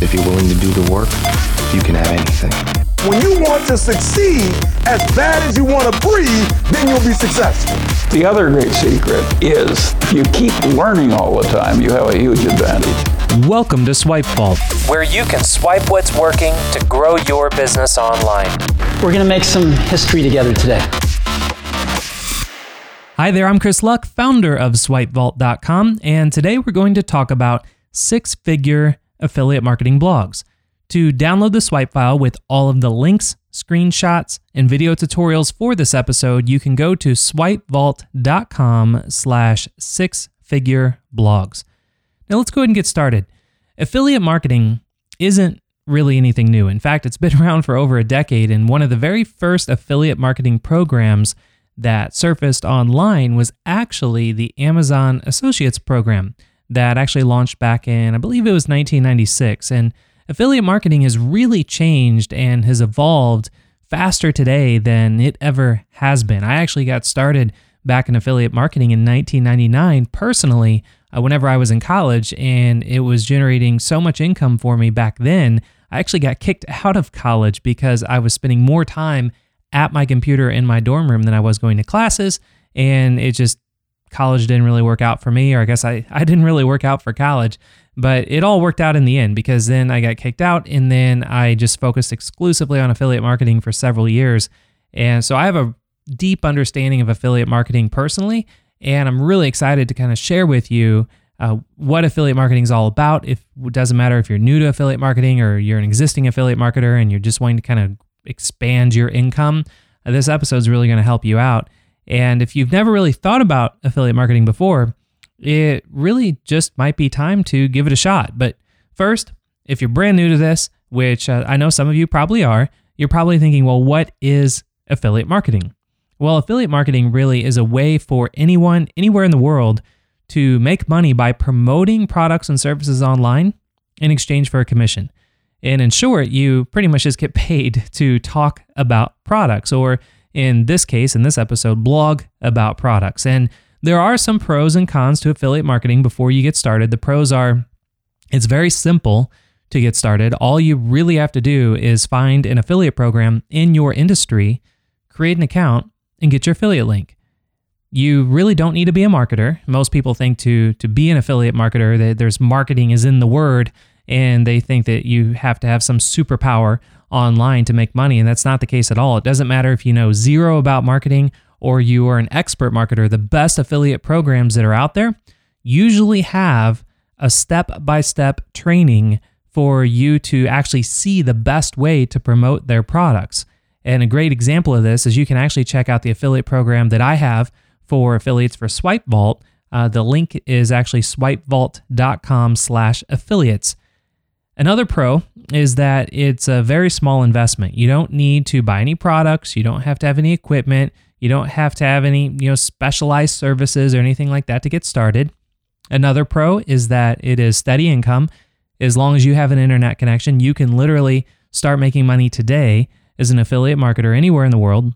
If you're willing to do the work, you can have anything. When you want to succeed as bad as you want to breathe, then you'll be successful. The other great secret is if you keep learning all the time, you have a huge advantage. Welcome to Swipe Vault, where you can swipe what's working to grow your business online. We're going to make some history together today. Hi there, I'm Chris Luck, founder of SwipeVault.com, and today we're going to talk about six figure affiliate marketing blogs. To download the swipe file with all of the links, screenshots, and video tutorials for this episode, you can go to swipevault.com slash six figure blogs. Now let's go ahead and get started. Affiliate marketing isn't really anything new. In fact, it's been around for over a decade, and one of the very first affiliate marketing programs that surfaced online was actually the Amazon Associates program that actually launched back in, I believe it was 1996. And affiliate marketing has really changed and has evolved faster today than it ever has been. I actually got started back in affiliate marketing in 1999 personally uh, whenever I was in college, and it was generating so much income for me back then. I actually got kicked out of college because I was spending more time at my computer in my dorm room than I was going to classes, and it just college didn't really work out for me, or I guess I, I didn't really work out for college, but it all worked out in the end because then I got kicked out and then I just focused exclusively on affiliate marketing for several years. And so I have a deep understanding of affiliate marketing personally, and I'm really excited to kind of share with you uh, what affiliate marketing is all about. If it doesn't matter if you're new to affiliate marketing or you're an existing affiliate marketer and you're just wanting to kind of expand your income, this episode is really going to help you out. And if you've never really thought about affiliate marketing before, it really just might be time to give it a shot. But first, if you're brand new to this, which uh, I know some of you probably are, you're probably thinking, well, what is affiliate marketing? Well, affiliate marketing really is a way for anyone, anywhere in the world, to make money by promoting products and services online in exchange for a commission. And in short, you pretty much just get paid to talk about products or in this case, in this episode, blog about products. And there are some pros and cons to affiliate marketing before you get started. The pros are it's very simple to get started. All you really have to do is find an affiliate program in your industry, create an account, and get your affiliate link. You really don't need to be a marketer. Most people think to to be an affiliate marketer that there's marketing is in the word and they think that you have to have some superpower online to make money. And that's not the case at all. It doesn't matter if you know zero about marketing or you are an expert marketer. The best affiliate programs that are out there usually have a step by step training for you to actually see the best way to promote their products. And a great example of this is you can actually check out the affiliate program that I have for affiliates for Swipe Vault. Uh, the link is actually swipevault.com slash affiliates. Another pro is that it's a very small investment. You don't need to buy any products, you don't have to have any equipment, you don't have to have any, you know, specialized services or anything like that to get started. Another pro is that it is steady income. As long as you have an internet connection, you can literally start making money today as an affiliate marketer anywhere in the world.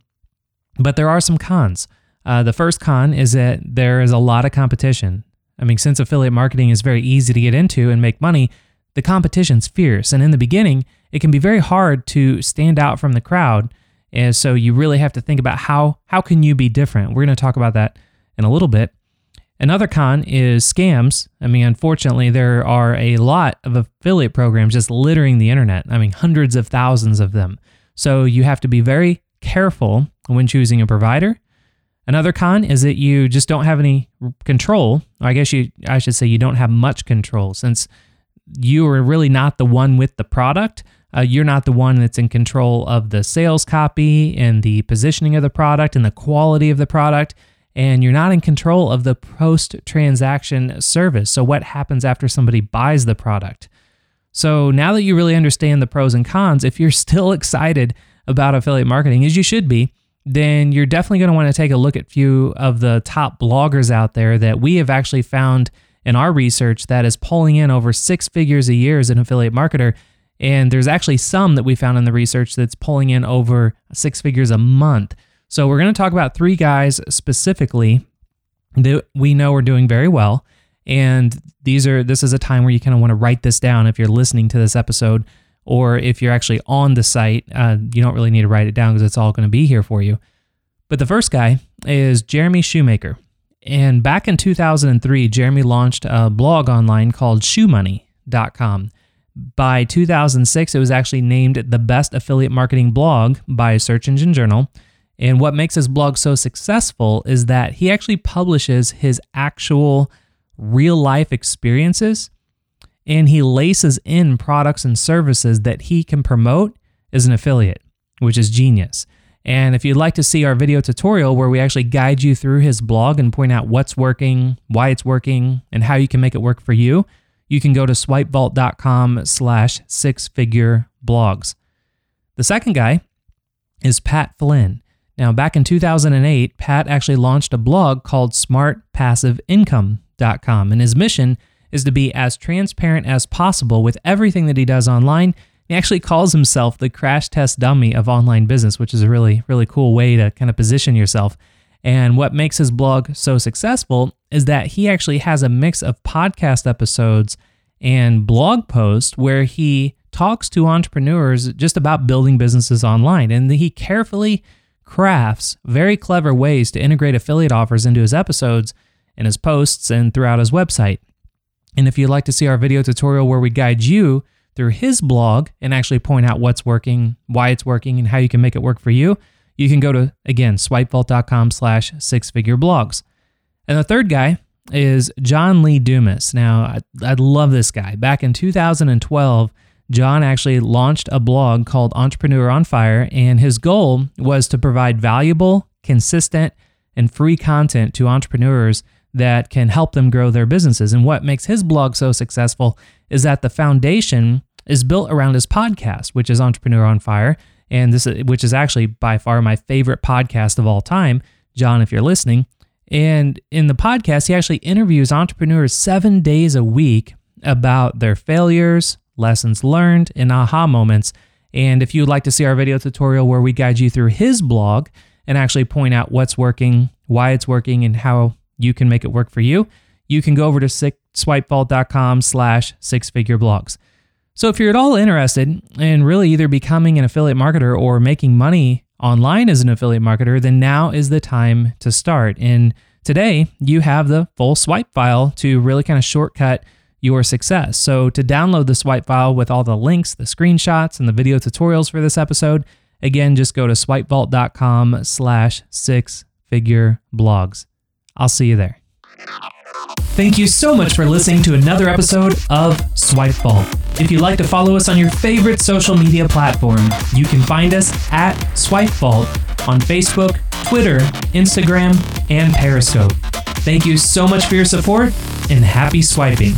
But there are some cons. Uh, the first con is that there is a lot of competition. I mean, since affiliate marketing is very easy to get into and make money, the competition's fierce. And in the beginning, it can be very hard to stand out from the crowd. And so you really have to think about how how can you be different. We're going to talk about that in a little bit. Another con is scams. I mean, unfortunately, there are a lot of affiliate programs just littering the internet. I mean, hundreds of thousands of them. So you have to be very careful when choosing a provider. Another con is that you just don't have any control. I guess you I should say you don't have much control since you are really not the one with the product. Uh, you're not the one that's in control of the sales copy and the positioning of the product and the quality of the product. And you're not in control of the post transaction service. So, what happens after somebody buys the product? So, now that you really understand the pros and cons, if you're still excited about affiliate marketing, as you should be, then you're definitely going to want to take a look at a few of the top bloggers out there that we have actually found in our research that is pulling in over six figures a year as an affiliate marketer. And there's actually some that we found in the research that's pulling in over six figures a month. So we're going to talk about three guys specifically that we know are doing very well. And these are this is a time where you kind of want to write this down if you're listening to this episode, or if you're actually on the site, uh, you don't really need to write it down because it's all going to be here for you. But the first guy is Jeremy Shoemaker. And back in 2003, Jeremy launched a blog online called shoemoney.com. By 2006, it was actually named the best affiliate marketing blog by Search Engine Journal. And what makes his blog so successful is that he actually publishes his actual real life experiences and he laces in products and services that he can promote as an affiliate, which is genius. And if you'd like to see our video tutorial where we actually guide you through his blog and point out what's working, why it's working, and how you can make it work for you, you can go to swipevault.com slash six figure blogs. The second guy is Pat Flynn. Now, back in 2008, Pat actually launched a blog called smartpassiveincome.com, and his mission is to be as transparent as possible with everything that he does online. He actually calls himself the crash test dummy of online business, which is a really, really cool way to kind of position yourself. And what makes his blog so successful is that he actually has a mix of podcast episodes and blog posts where he talks to entrepreneurs just about building businesses online. And he carefully crafts very clever ways to integrate affiliate offers into his episodes and his posts and throughout his website. And if you'd like to see our video tutorial where we guide you through his blog and actually point out what's working, why it's working, and how you can make it work for you, you can go to, again, swipevault.com slash six figure blogs. And the third guy is John Lee Dumas. Now, I, I love this guy. Back in 2012, John actually launched a blog called Entrepreneur on Fire, and his goal was to provide valuable, consistent, and free content to entrepreneurs that can help them grow their businesses. And what makes his blog so successful is that the foundation is built around his podcast, which is Entrepreneur on Fire, and this which is actually by far my favorite podcast of all time. John, if you're listening, and in the podcast, he actually interviews entrepreneurs seven days a week about their failures, lessons learned, and aha moments. And if you'd like to see our video tutorial where we guide you through his blog and actually point out what's working, why it's working, and how you can make it work for you, you can go over to swipevault.com slash six figure blogs. So if you're at all interested in really either becoming an affiliate marketer or making money online as an affiliate marketer, then now is the time to start. And today you have the full swipe file to really kind of shortcut your success. So to download the swipe file with all the links, the screenshots, and the video tutorials for this episode, again, just go to swipevault.com slash six figure blogs. I'll see you there. Thank you so much for listening to another episode of Swipe Vault. If you'd like to follow us on your favorite social media platform, you can find us at Swipe Vault on Facebook, Twitter, Instagram, and Periscope. Thank you so much for your support and happy swiping.